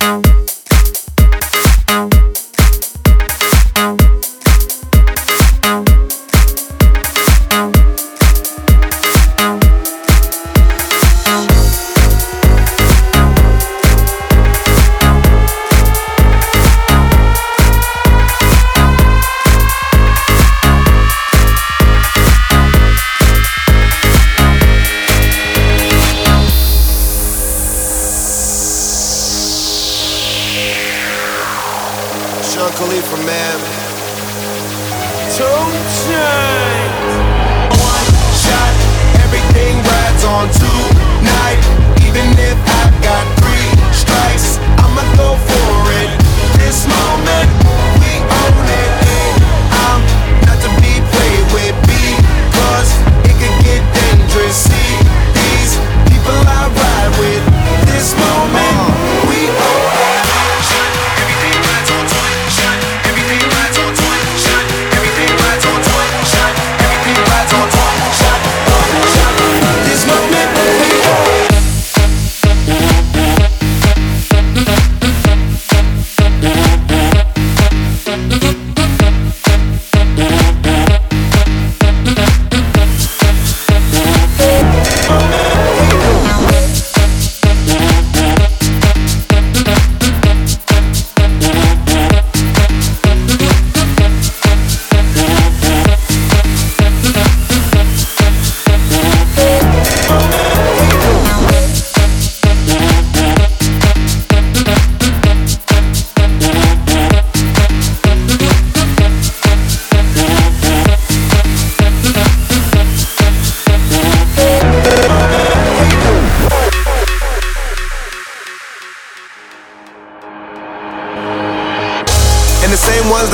Thank Khalifa, man. Two Chainz. One shot, everything rides on tonight. Even if